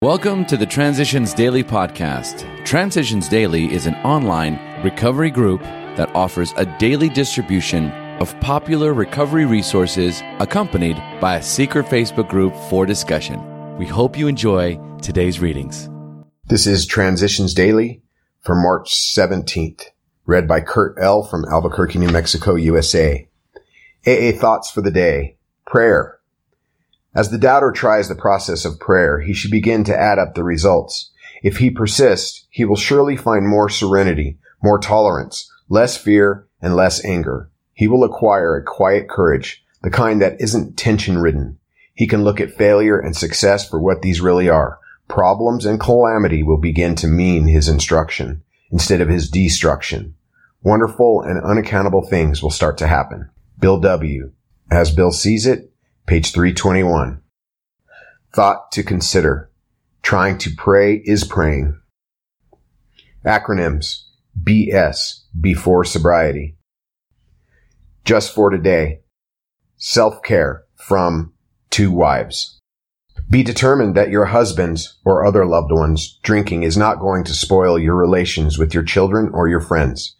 Welcome to the Transitions Daily podcast. Transitions Daily is an online recovery group that offers a daily distribution of popular recovery resources accompanied by a secret Facebook group for discussion. We hope you enjoy today's readings. This is Transitions Daily for March 17th, read by Kurt L. from Albuquerque, New Mexico, USA. AA thoughts for the day. Prayer. As the doubter tries the process of prayer, he should begin to add up the results. If he persists, he will surely find more serenity, more tolerance, less fear, and less anger. He will acquire a quiet courage, the kind that isn't tension ridden. He can look at failure and success for what these really are. Problems and calamity will begin to mean his instruction instead of his destruction. Wonderful and unaccountable things will start to happen. Bill W. As Bill sees it, Page 321. Thought to consider. Trying to pray is praying. Acronyms. BS. Before sobriety. Just for today. Self-care from To Wives. Be determined that your husband's or other loved one's drinking is not going to spoil your relations with your children or your friends.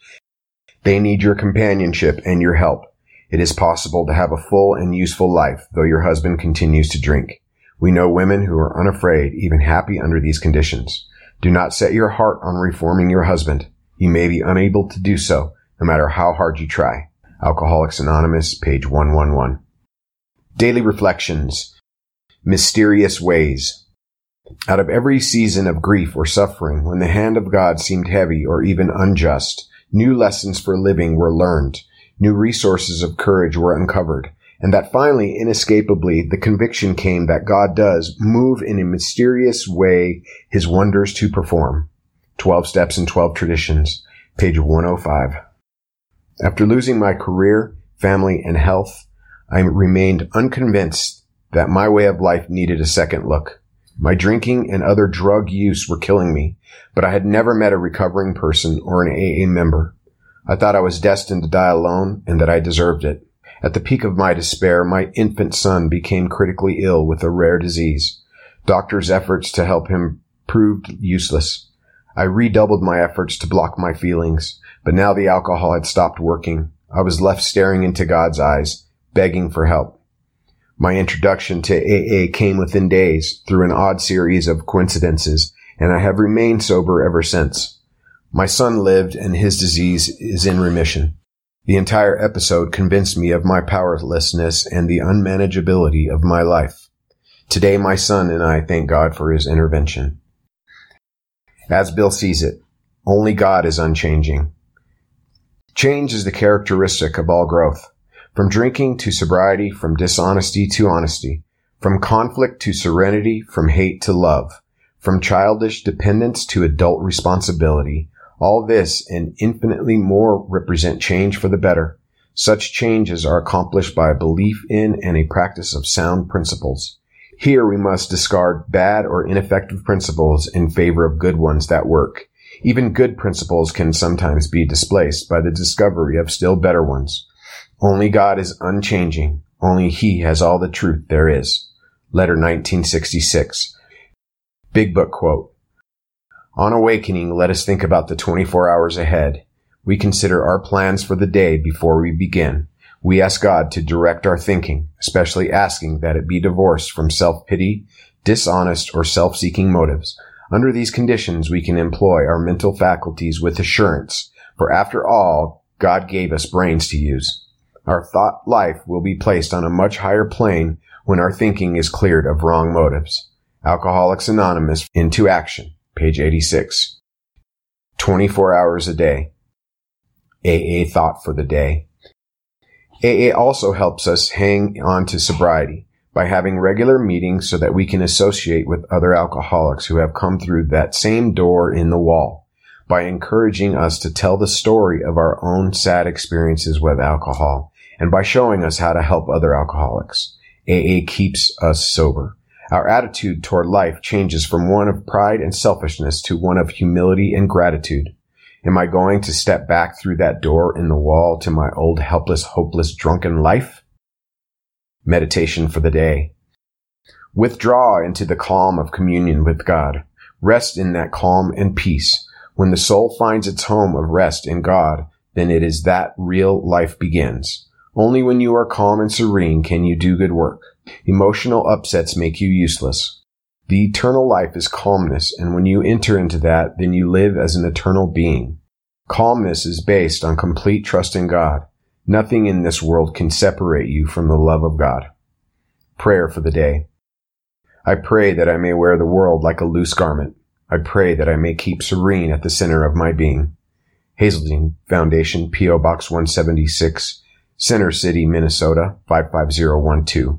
They need your companionship and your help. It is possible to have a full and useful life, though your husband continues to drink. We know women who are unafraid, even happy under these conditions. Do not set your heart on reforming your husband. You may be unable to do so, no matter how hard you try. Alcoholics Anonymous, page 111. Daily Reflections. Mysterious Ways. Out of every season of grief or suffering, when the hand of God seemed heavy or even unjust, new lessons for living were learned new resources of courage were uncovered, and that finally, inescapably, the conviction came that God does move in a mysterious way his wonders to perform. 12 Steps and 12 Traditions, page 105. After losing my career, family, and health, I remained unconvinced that my way of life needed a second look. My drinking and other drug use were killing me, but I had never met a recovering person or an AA member. I thought I was destined to die alone and that I deserved it. At the peak of my despair, my infant son became critically ill with a rare disease. Doctors' efforts to help him proved useless. I redoubled my efforts to block my feelings, but now the alcohol had stopped working. I was left staring into God's eyes, begging for help. My introduction to AA came within days through an odd series of coincidences, and I have remained sober ever since. My son lived and his disease is in remission. The entire episode convinced me of my powerlessness and the unmanageability of my life. Today, my son and I thank God for his intervention. As Bill sees it, only God is unchanging. Change is the characteristic of all growth. From drinking to sobriety, from dishonesty to honesty, from conflict to serenity, from hate to love, from childish dependence to adult responsibility, all this and infinitely more represent change for the better. Such changes are accomplished by a belief in and a practice of sound principles. Here we must discard bad or ineffective principles in favor of good ones that work. Even good principles can sometimes be displaced by the discovery of still better ones. Only God is unchanging. Only He has all the truth there is. Letter 1966. Big Book quote. On awakening, let us think about the 24 hours ahead. We consider our plans for the day before we begin. We ask God to direct our thinking, especially asking that it be divorced from self-pity, dishonest, or self-seeking motives. Under these conditions, we can employ our mental faculties with assurance, for after all, God gave us brains to use. Our thought life will be placed on a much higher plane when our thinking is cleared of wrong motives. Alcoholics Anonymous into action page 86. 24 hours a day. AA thought for the day. AA also helps us hang on to sobriety by having regular meetings so that we can associate with other alcoholics who have come through that same door in the wall, by encouraging us to tell the story of our own sad experiences with alcohol, and by showing us how to help other alcoholics. AA keeps us sober. Our attitude toward life changes from one of pride and selfishness to one of humility and gratitude. Am I going to step back through that door in the wall to my old helpless, hopeless, drunken life? Meditation for the day. Withdraw into the calm of communion with God. Rest in that calm and peace. When the soul finds its home of rest in God, then it is that real life begins. Only when you are calm and serene can you do good work. Emotional upsets make you useless. The eternal life is calmness, and when you enter into that, then you live as an eternal being. Calmness is based on complete trust in God. Nothing in this world can separate you from the love of God. Prayer for the day. I pray that I may wear the world like a loose garment. I pray that I may keep serene at the center of my being. Hazelden Foundation, P.O. Box 176, Center City, Minnesota, 55012.